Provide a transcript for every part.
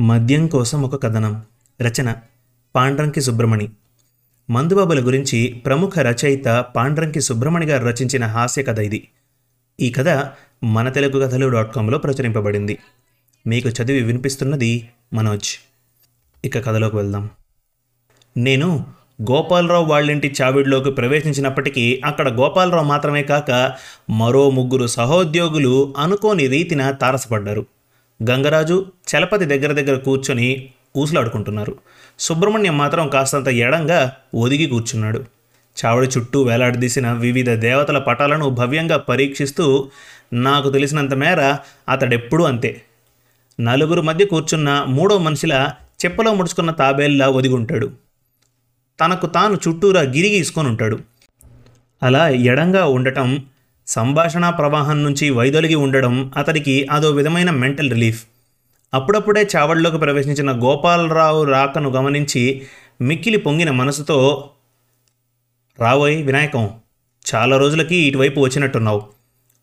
మద్యం కోసం ఒక కథనం. రచన పాండ్రంకి సుబ్రమణి మందుబాబుల గురించి ప్రముఖ రచయిత పాండ్రంకి సుబ్రమణి గారు రచించిన హాస్య కథ ఇది. ఈ కథ మన తెలుగు కథలు డాట్ కామ్లో ప్రచురింపబడింది. మీకు చదివి వినిపిస్తున్నది మనోజ్. ఇక కథలోకి వెళ్దాం. నేను గోపాలరావు వాళ్ళింటి చావిడిలోకి ప్రవేశించినప్పటికీ అక్కడ గోపాలరావు మాత్రమే కాక మరో ముగ్గురు సహోద్యోగులు అనుకోని రీతిన తారసపడ్డారు. గంగరాజు చలపతి దగ్గర దగ్గర కూర్చొని ఊసులాడుకుంటున్నారు. సుబ్రహ్మణ్యం మాత్రం కాస్తంత ఎడంగా ఒదిగి కూర్చున్నాడు. చావడి చుట్టూ వేలాడదీసిన వివిధ దేవతల పటాలను భవ్యంగా పరీక్షిస్తూ నాకు తెలిసినంత మేర అతడెప్పుడూ అంతే. నలుగురు మధ్య కూర్చున్న మూడో మనిషిలా చెప్పలో ముడుచుకున్న తాబేల్లా ఒదిగుంటాడు. తనకు తాను చుట్టూరా గిరిగి ఉంటాడు అలా ఎడంగా ఉండటం సంభాషణ ప్రవాహం నుంచి వైదొలిగి ఉండడం అతడికి అదో విధమైన మెంటల్ రిలీఫ్. అప్పుడప్పుడే చావడిలోకి ప్రవేశించిన గోపాలరావు రాకను గమనించి మిక్కిలి పొంగిన మనసుతో రావోయ్ వినాయకం చాలా రోజులకి ఇటువైపు వచ్చినట్టున్నావు.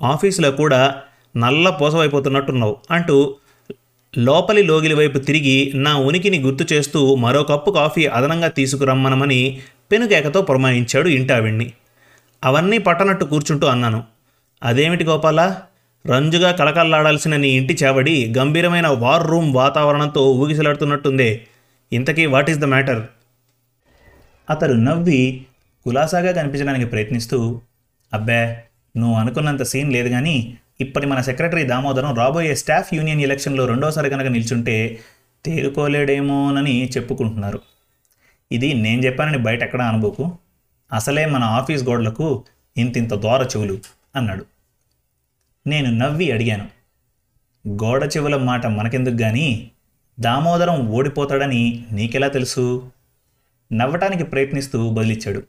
ఆఫీసులో కూడా నల్ల పోసవైపోతున్నట్టున్నావు అంటూ లోపలి లోగిలి వైపు తిరిగి నా ఉనికిని గుర్తు చేస్తూ మరో కప్పు కాఫీ అదనంగా తీసుకురమ్మనమని పెనుకేకతో పురమాయించాడు ఇంటావిణ్ణి అవన్నీ పట్టనట్టు కూర్చుంటూ అన్నాను. అదేమిటి గోపాల? రంజుగా కళకళలాడాల్సిన నీ ఇంటి చావడి గంభీరమైన వార్ రూమ్ వాతావరణంతో ఊగిసలాడుతున్నట్టుందే. ఇంతకీ వాట్ ఈస్ ద మ్యాటర్ అతడు నవ్వి కులాసాగా కనిపించడానికి ప్రయత్నిస్తూ అబ్బే నువ్వు అనుకున్నంత సీన్ లేదు కానీ ఇప్పటి మన సెక్రటరీ దామోదరం రాబోయే స్టాఫ్ యూనియన్ ఎలక్షన్లో రెండోసారి కనుక నిల్చుంటే తేరుకోలేడేమోనని చెప్పుకుంటున్నారు. ఇది నేను చెప్పానని బయట ఎక్కడా అనుభవకు అసలే మన ఆఫీస్ గోడలకు ఇంతింత దోర చెవులు అన్నాడు. నేను నవ్వి అడిగాను. గోడ చెవుల మాట మనకెందుకు గాని? దామోదరం ఓడిపోతాడని నీకెలా తెలుసు? నవ్వటానికి ప్రయత్నిస్తూ బదిలిచ్చాడు.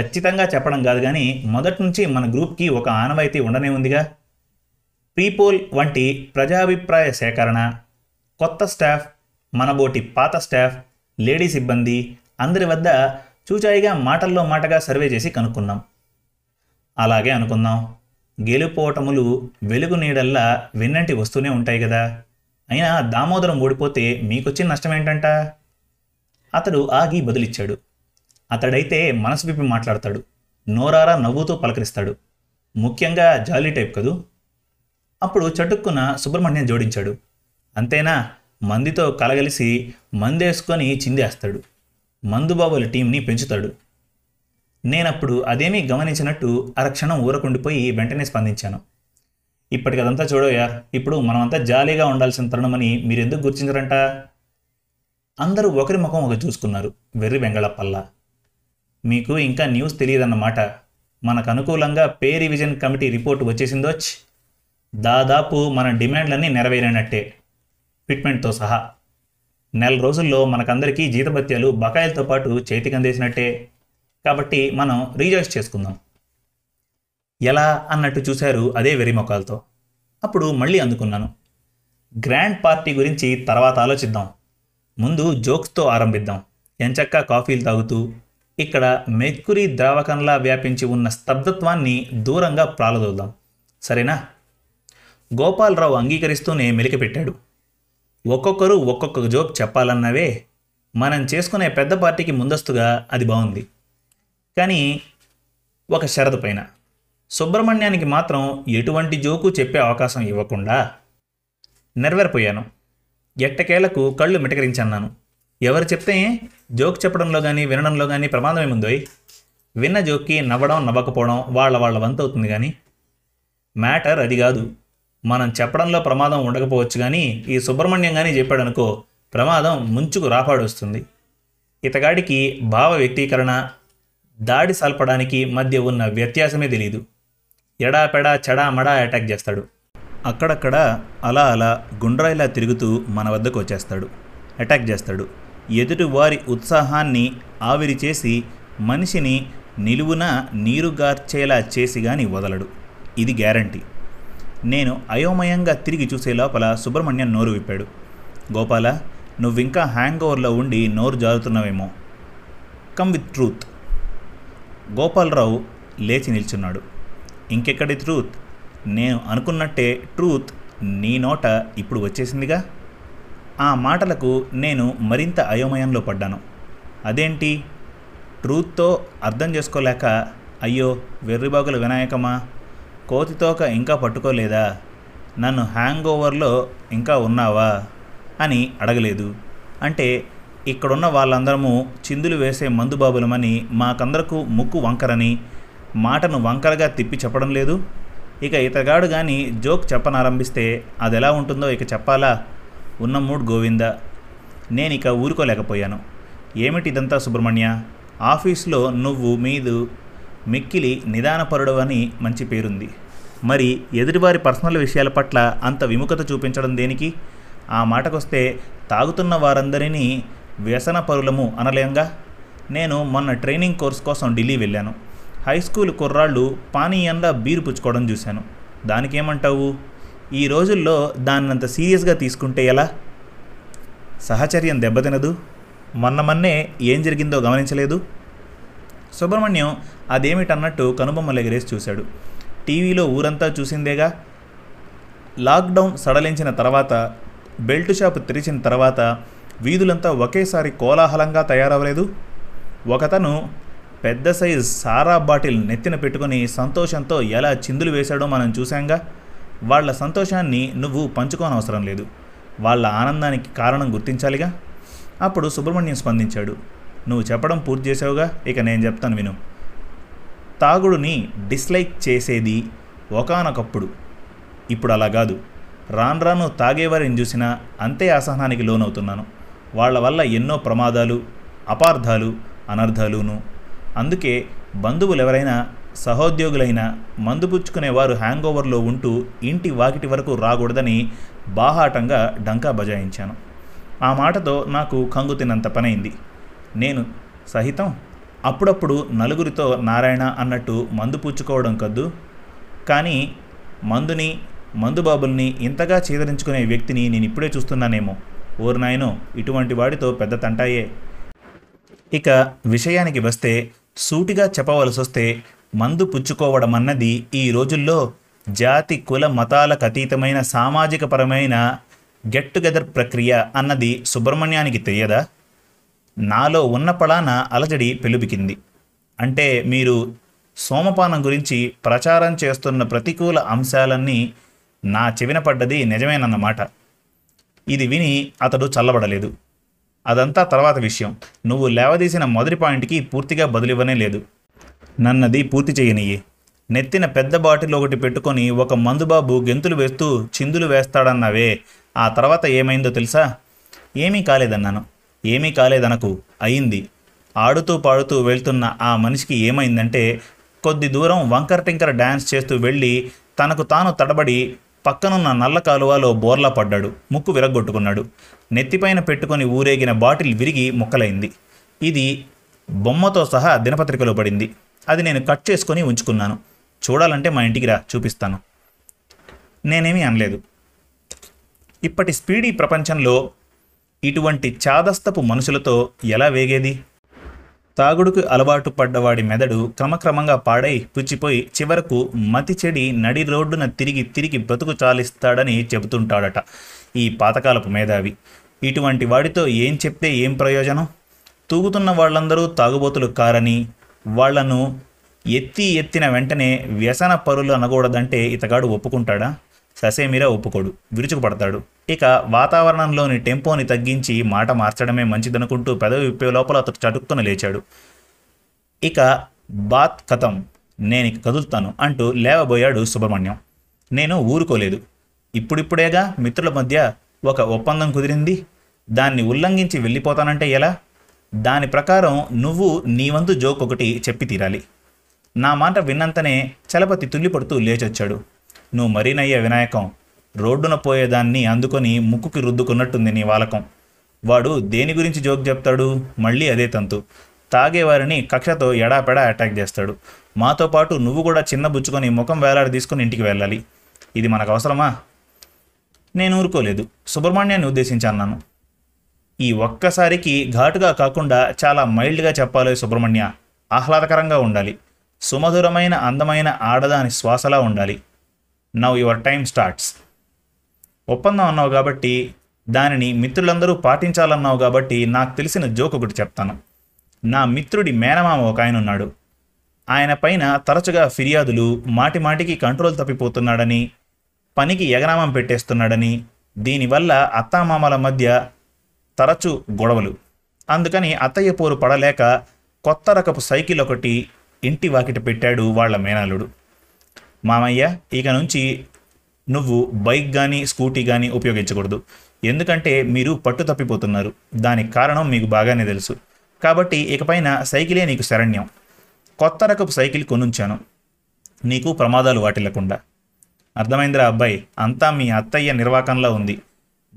ఖచ్చితంగా చెప్పడం కాదు కానీ మొదటి నుంచి మన గ్రూప్కి ఒక ఆనవాయితీ ఉండనే ఉందిగా. ప్రీపోల్ వంటి ప్రజాభిప్రాయ సేకరణ కొత్త స్టాఫ్ మనబోటి పాత స్టాఫ్ లేడీ సిబ్బంది అందరి వద్ద చూచాయిగా మాటల్లో మాటగా సర్వే చేసి కనుక్కున్నాం. అలాగే అనుకుందాం గెలుపోటములు వెలుగు నీడల్లా వెన్నంటి వస్తూనే ఉంటాయి కదా అయినా దామోదరం ఓడిపోతే మీకొచ్చిన నష్టం ఏంటంట అతడు ఆగి బదులిచ్చాడు. అతడైతే మనసు విప్పి మాట్లాడతాడు. నోరారా నవ్వుతూ పలకరిస్తాడు. ముఖ్యంగా జాలీ టైప్ కదూ? అప్పుడు చటుక్కున సుబ్రహ్మణ్యం జోడించాడు. అంతేనా? మందితో కలగలిసి మందేసుకొని చిందేస్తాడు. మందుబాబుల టీంని పెంచుతాడు. నేనప్పుడు అదేమీ గమనించినట్టు అరక్షణం ఊరకుండిపోయి వెంటనే స్పందించాను. ఇప్పటికదంతా అదంతా చూడోయా ఇప్పుడు మనమంతా జాలీగా ఉండాల్సిన తరుణమని మీరెందుకు గుర్తించరంట? అందరూ ఒకరి ముఖం ఒక చూసుకున్నారు వెర్రి వెంగళప్పల్లా. మీకు ఇంకా న్యూస్ తెలియదన్నమాట. మనకు అనుకూలంగా పే రివిజన్ కమిటీ రిపోర్ట్ వచ్చేసిందోచ్ దాదాపు మన డిమాండ్లన్నీ నెరవేరినట్టే. ఫిట్మెంట్తో సహా. నెల రోజుల్లో మనకందరికీ జీతభత్యాలు బకాయిలతో పాటు చేతికందేసినట్టే. అందేసినట్టే కాబట్టి మనం రీజాయిస్ చేసుకుందాం. ఎలా అన్నట్టు చూశారు అదే వెరి మొక్కలతో. అప్పుడు మళ్ళీ అందుకున్నాను. గ్రాండ్ పార్టీ గురించి తర్వాత ఆలోచిద్దాం. ముందు జోక్స్తో ఆరంభిద్దాం. ఎంచక్కా కాఫీలు తాగుతూ ఇక్కడ మెక్కురి ద్రావకంలా వ్యాపించి ఉన్న స్తబ్దత్వాన్ని దూరంగా ప్రాలదోద్దాం. సరేనా? గోపాలరావు అంగీకరిస్తూనే మెలికపెట్టాడు. ఒక్కొక్కరు ఒక్కొక్క జోక్ చెప్పాలన్నవే. మనం చేసుకునే పెద్ద పార్టీకి ముందస్తుగా అది బాగుంది. కానీ ఒక షరదు పైన. సుబ్రహ్మణ్యానికి మాత్రం ఎటువంటి జోకు చెప్పే అవకాశం ఇవ్వకుండా నెరవేరిపోయాను. ఎట్టకేలకు కళ్ళు మిటకరించన్నాను. ఎవరు చెప్తే జోక్ చెప్పడంలో కానీ వినడంలో కానీ ప్రమాదం ఏముందోయ్? విన్న జోక్కి నవ్వడం నవ్వకపోవడం వాళ్ళ వాళ్ళ వంతు అవుతుంది కానీ మ్యాటర్ అది కాదు. మనం చెప్పడంలో ప్రమాదం ఉండకపోవచ్చు కానీ ఈ సుబ్రహ్మణ్యం కానీ చెప్పాడనుకో ప్రమాదం ముంచుకు రాపాడొస్తుంది. ఇతగాడికి భావ వ్యక్తీకరణ దాడి సల్పడానికి మధ్య ఉన్న వ్యత్యాసమే తెలియదు ఎడాపెడా చెడా మడా అటాక్ చేస్తాడు. అక్కడక్కడ అలా అలా గుండ్రాయిలా తిరుగుతూ మన వద్దకు వచ్చేస్తాడు. అటాక్ చేస్తాడు. ఎదుటి వారి ఉత్సాహాన్ని ఆవిరి చేసి మనిషిని నిలువున నీరుగార్చేలా చేసి గాని వదలడు. ఇది గ్యారంటీ. నేను అయోమయంగా తిరిగి చూసే లోపల సుబ్రహ్మణ్యం నోరు విప్పాడు. గోపాల నువ్వింకా హ్యాంగ్ ఓవర్లో ఉండి నోరు జారుతున్నావేమో. Come with truth. గోపాలరావు లేచి నిల్చున్నాడు. ఇంకెక్కడి ట్రూత్ నేను అనుకున్నట్టే ట్రూత్ నీ నోట ఇప్పుడు వచ్చేసిందిగా? ఆ మాటలకు నేను మరింత అయోమయంలో పడ్డాను. అదేంటి? ట్రూత్తో అర్థం చేసుకోలేక అయ్యో వెర్రిబాగుల వినాయకమా? కోతితోక ఇంకా పట్టుకోలేదా? నన్ను హ్యాంగ్ ఓవర్లో ఇంకా ఉన్నావా? అని అడగలేదు. అంటే ఇక్కడున్న వాళ్ళందరము చిందులు వేసే మందుబాబులమని మాకందరకు ముక్కు వంకరని మాటను వంకరగా తిప్పి చెప్పడం లేదు. ఇక ఇతగాడు కానీ జోక్ చెప్పనారంభిస్తే అది ఎలా ఉంటుందో ఇక చెప్పాలా? ఉన్న మూడ్ గోవింద. నేను ఇక ఊరుకోలేకపోయాను. ఏమిటి ఇదంతా సుబ్రహ్మణ్య? ఆఫీస్లో నువ్వు మీదు మిక్కిలి నిదానపరుడు అని మంచి పేరుంది. మరి ఎదుటివారి పర్సనల్ విషయాల పట్ల అంత విముఖత చూపించడం దేనికి? ఆ మాటకొస్తే తాగుతున్న వారందరినీ వ్యసన పరులము అనలేంగా? నేను మొన్న ట్రైనింగ్ కోర్స్ కోసం ఢిల్లీ వెళ్ళాను. హై స్కూల్ కుర్రాళ్ళు పానీయంలా బీరు పుచ్చుకోవడం చూశాను. దానికేమంటావు? ఈ రోజుల్లో దాన్నంత సీరియస్గా తీసుకుంటే ఎలా? సహచర్యం దెబ్బతినదు. మొన్న మొన్నే ఏం జరిగిందో గమనించలేదు. సుబ్రహ్మణ్యం అదేమిటన్నట్టు కనుబొమ్మలు ఎగరేసి చూశాడు. టీవీలో ఊరంతా చూసిందేగా? లాక్డౌన్ సడలించిన తర్వాత బెల్ట్ షాప్ తెరిచిన తర్వాత వీధులంతా ఒకేసారి కోలాహలంగా తయారవలేదు. ఒకతను పెద్ద సైజ్ సారా బాటిల్ నెత్తిన పెట్టుకొని సంతోషంతో ఎలా చిందులు వేశాడో మనం చూశాంగా. వాళ్ళ సంతోషాన్ని నువ్వు పంచుకోనవసరం లేదు. వాళ్ళ ఆనందానికి కారణం గుర్తించాలిగా. అప్పుడు సుబ్రహ్మణ్యం స్పందించాడు. నువ్వు చెప్పడం పూర్తి చేసావుగా ఇక నేను చెప్తాను విను. తాగుడుని డిస్లైక్ చేసేది ఒకానొకప్పుడు. ఇప్పుడు అలా కాదు. రాను రాను తాగేవారిని చూసినా అంతే అసహనానికి లోనవుతున్నాను. వాళ్ళ వల్ల ఎన్నో ప్రమాదాలు అపార్థాలు అనర్థాలును అందుకే బంధువులు ఎవరైనా సహోద్యోగులైన మందు హ్యాంగ్ ఓవర్లో ఉంటూ ఇంటి వాకిటి వరకు రాకూడదని బాహాటంగా డంకా బజాయించాను. ఆ మాటతో నాకు కంగు తిన్నంత పనైంది. నేను సహితం? అప్పుడప్పుడు నలుగురితో నారాయణ అన్నట్టు మందు పుచ్చుకోవడం కద్దు? కానీ మందుని మందుబాబుల్ని ఇంతగా చేదరించుకునే వ్యక్తిని నేను ఇప్పుడే చూస్తున్నానేమో. ఓరు నాయనో ఇటువంటి వాడితో పెద్ద తంటాయే. ఇక విషయానికి వస్తే సూటిగా చెప్పవలసి వస్తే మందు పుచ్చుకోవడం అన్నది ఈ రోజుల్లో జాతి కుల మతాలకు అతీతమైన సామాజిక పరమైన గెట్ టుగెదర్ ప్రక్రియ అన్నది సుబ్రహ్మణ్యానికి తెలియదా? నాలో ఉన్న పళాన అలజడి పెలుబికింది. అంటే మీరు సోమపానం గురించి ప్రచారం చేస్తున్న ప్రతికూల అంశాలన్నీ నా చెవిన పడ్డది నిజమేనన్నమాట. ఇది విని అతడు చల్లబడలేదు. అదంతా తర్వాత విషయం. నువ్వు లేవదీసిన మొదటి పాయింట్కి పూర్తిగా బదులివ్వనే లేదు. నన్నది పూర్తి చేయనియ్యి నెత్తిన పెద్ద బాటిల్ ఒకటి పెట్టుకొని ఒక మందుబాబు గెంతులు వేస్తూ చిందులు వేస్తాడన్నావే. ఆ తర్వాత ఏమైందో తెలుసా? ఏమీ కాలేదన్నాను. ఏమీ కాలేదనకు. అయింది. ఆడుతూ పాడుతూ వెళ్తున్న ఆ మనిషికి ఏమైందంటే కొద్ది దూరం వంకర టింకర డ్యాన్స్ చేస్తూ వెళ్ళి తనకు తాను తడబడి పక్కనున్న నల్ల కాలువలో బోర్లా పడ్డాడు. ముక్కు విరగొట్టుకున్నాడు నెత్తిపైన పెట్టుకొని ఊరేగిన బాటిల్ విరిగి ముక్కలైంది. ఇది బొమ్మతో సహా దినపత్రికలో పడింది. అది నేను కట్ చేసుకొని ఉంచుకున్నాను. చూడాలంటే మా ఇంటికి రా చూపిస్తాను. నేనేమీ అనలేదు. ఇప్పటి స్పీడీ ప్రపంచంలో ఇటువంటి చాదస్తపు మనుషులతో ఎలా వేగేది? తాగుడుకు అలవాటు పడ్డవాడి మెదడు క్రమక్రమంగా పాడై పుచ్చిపోయి చివరకు మతి చెడి నడి రోడ్డున తిరిగి తిరిగి బ్రతుకు చాలిస్తాడని చెబుతుంటాడట ఈ పాతకాలపు మేధావి. ఇటువంటి వాడితో ఏం చెప్తే ఏం ప్రయోజనం? తూగుతున్న వాళ్ళందరూ తాగుబోతులు కారని వాళ్ళను ఎత్తి ఎత్తిన వెంటనే వ్యసన పరులు అనకూడదంటే ఇతగాడు ఒప్పుకుంటాడా? ససేమిరా ఒప్పుకోడు విరుచుకుపడతాడు. ఇక వాతావరణంలోని టెంపోని తగ్గించి మాట మార్చడమే మంచిదనుకుంటూ పెదవి విప్పే లోపల అతడు చటుక్కున లేచాడు. ఇక బాత్ కథం నేను ఇక కదులుతాను అంటూ లేవబోయాడు సుబ్రహ్మణ్యం. నేను ఊరుకోలేదు. ఇప్పుడిప్పుడేగా మిత్రుల మధ్య ఒక ఒప్పందం కుదిరింది. దాన్ని ఉల్లంఘించి వెళ్ళిపోతానంటే ఎలా? దాని ప్రకారం నువ్వు నీ వంతు జోక్ ఒకటి చెప్పి తీరాలి. నా మాట విన్నంతనే చలపతి తుల్లిపడుతూ లేచొచ్చాడు. నువ్వు మరీనయ్య వినాయకం. రోడ్డున పోయేదాన్ని అందుకొని ముక్కుకి రుద్దుకున్నట్టుంది నీ వాలకం. వాడు దేని గురించి జోక్ చెప్తాడు? మళ్ళీ అదే తంతు. తాగేవారిని కక్షతో ఎడాపెడా అటాక్ చేస్తాడు. మాతో పాటు నువ్వు కూడా చిన్న బుచ్చుకొని ముఖం వేలాడి తీసుకొని ఇంటికి వెళ్ళాలి. ఇది మనకు అవసరమా? నేను ఊరుకోలేదు. సుబ్రహ్మణ్యాన్ని ఉద్దేశించి అన్నాను ఈ ఒక్కసారికి ఘాటుగా కాకుండా చాలా మైల్డ్గా చెప్పాలి సుబ్రహ్మణ్య. ఆహ్లాదకరంగా ఉండాలి. సుమధురమైన అందమైన ఆడదాని శ్వాసలా ఉండాలి. నవ్ యువర్ టైం స్టార్ట్స్ ఒప్పందం అన్నావు కాబట్టి దానిని మిత్రులందరూ పాటించాలన్నావు కాబట్టి నాకు తెలిసిన జోక్ ఒకటి చెప్తాను. నా మిత్రుడి మేనమామ ఒక ఆయన ఉన్నాడు. ఆయన పైన తరచుగా ఫిర్యాదులు మాటి మాటికి కంట్రోల్ తప్పిపోతున్నాడని పనికి ఎగనామం పెట్టేస్తున్నాడని దీనివల్ల అత్తామామల మధ్య తరచు గొడవలు. అందుకని అత్తయ్య పోరు పడలేక కొత్త రకపు సైకిల్ ఒకటి ఇంటి వాకిట పెట్టాడు వాళ్ళ మేనల్లుడు. మామయ్య ఇక నుంచి నువ్వు బైక్ కానీ స్కూటీ కానీ ఉపయోగించకూడదు. ఎందుకంటే మీరు పట్టు తప్పిపోతున్నారు. దానికి కారణం మీకు బాగానే తెలుసు. కాబట్టి ఇకపైన సైకిలే నీకు శరణ్యం. కొత్త రకపు సైకిల్ కొనుంచాను. నీకు ప్రమాదాలు వాటిల్లకుండా. అర్థమైందిరా అబ్బాయి? అంతా మీ అత్తయ్య నిర్వాకంలో ఉంది.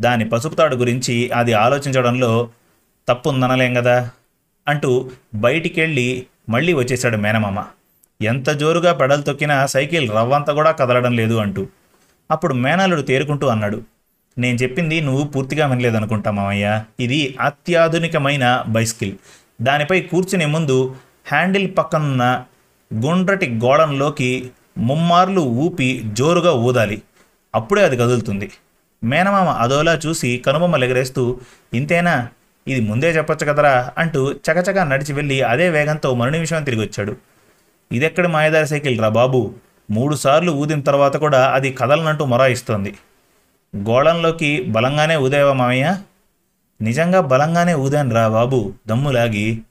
దాని పసుపుతాడు గురించి అది ఆలోచించడంలో తప్పు ఉందనలేం కదా అంటూ బయటికెళ్ళి మళ్ళీ వచ్చేశాడు మేనమామ. ఎంత జోరుగా పెడలు తొక్కినా సైకిల్ రవ్వంత కూడా కదలడం లేదు అంటూ. అప్పుడు మేనల్లుడు తేరుకుంటూ అన్నాడు నేను చెప్పింది నువ్వు పూర్తిగా వినలేదనుకుంటా మామయ్య. ఇది అత్యాధునికమైన బైస్కిల్. దానిపై కూర్చునే ముందు హ్యాండిల్ పక్కనున్న గుండ్రటి గోడంలోకి ముమ్మార్లు ఊపి జోరుగా ఊదాలి. అప్పుడే అది కదులుతుంది మేనమామ అదోలా చూసి కనుబొమ్మలు ఎగరేస్తూ ఇంతేనా? ఇది ముందే చెప్పొచ్చు కదరా అంటూ చకచకా నడిచి వెళ్ళి అదే వేగంతో మరు నిమిషం తిరిగి వచ్చాడు ఇదెక్కడ మాయదారి సైకిల్ రా బాబు? మూడుసార్లు ఊదిన తర్వాత కూడా అది కదలనంటూ మొరాయిస్తోంది. గోళంలోకి బలంగానే ఊదేవా మామయ్య? నిజంగా బలంగానే ఊదాను రా బాబు దమ్ములాగి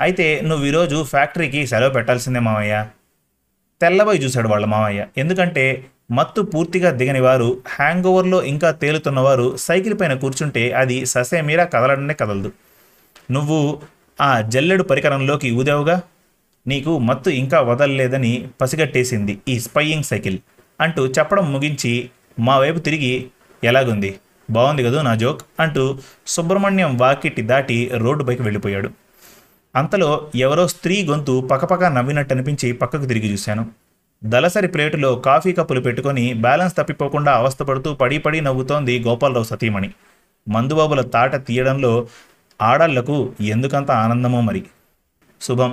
అయితే నువ్వు ఈరోజు ఫ్యాక్టరీకి సెలవు పెట్టాల్సిందే మామయ్య. తెల్లబోయి చూశాడు వాళ్ళ మామయ్య. ఎందుకంటే మత్తు పూర్తిగా దిగని వారు హ్యాంగ్ ఓవర్లో ఇంకా తేలుతున్నవారు సైకిల్ పైన కూర్చుంటే అది ససేమీరా కదలడనే కదలదు. నువ్వు ఆ జల్లెడు పరికరంలోకి ఊదావుగా? నీకు మత్తు ఇంకా వదలలేదని పసిగట్టేసింది ఈ స్పైయింగ్ సైకిల్ అంటూ చెప్పడం ముగించి మా వైపు తిరిగి ఎలాగుంది? బాగుంది కదూ నా జోక్? అంటూ సుబ్రహ్మణ్యం వాకిటి దాటి రోడ్డు పైకి వెళ్ళిపోయాడు. అంతలో ఎవరో స్త్రీ గొంతు పక్కపక్క నవ్వినట్టు అనిపించి పక్కకు తిరిగి చూశాను. దలసరి ప్లేటులో కాఫీ కప్పులు పెట్టుకొని బ్యాలెన్స్ తప్పిపోకుండా అవస్థపడుతూ పడి పడి నవ్వుతోంది గోపాలరావు సతీమణి. మందుబాబుల తాట తీయడంలో ఆడళ్ళకు ఎందుకంత ఆనందమో మరి? శుభం.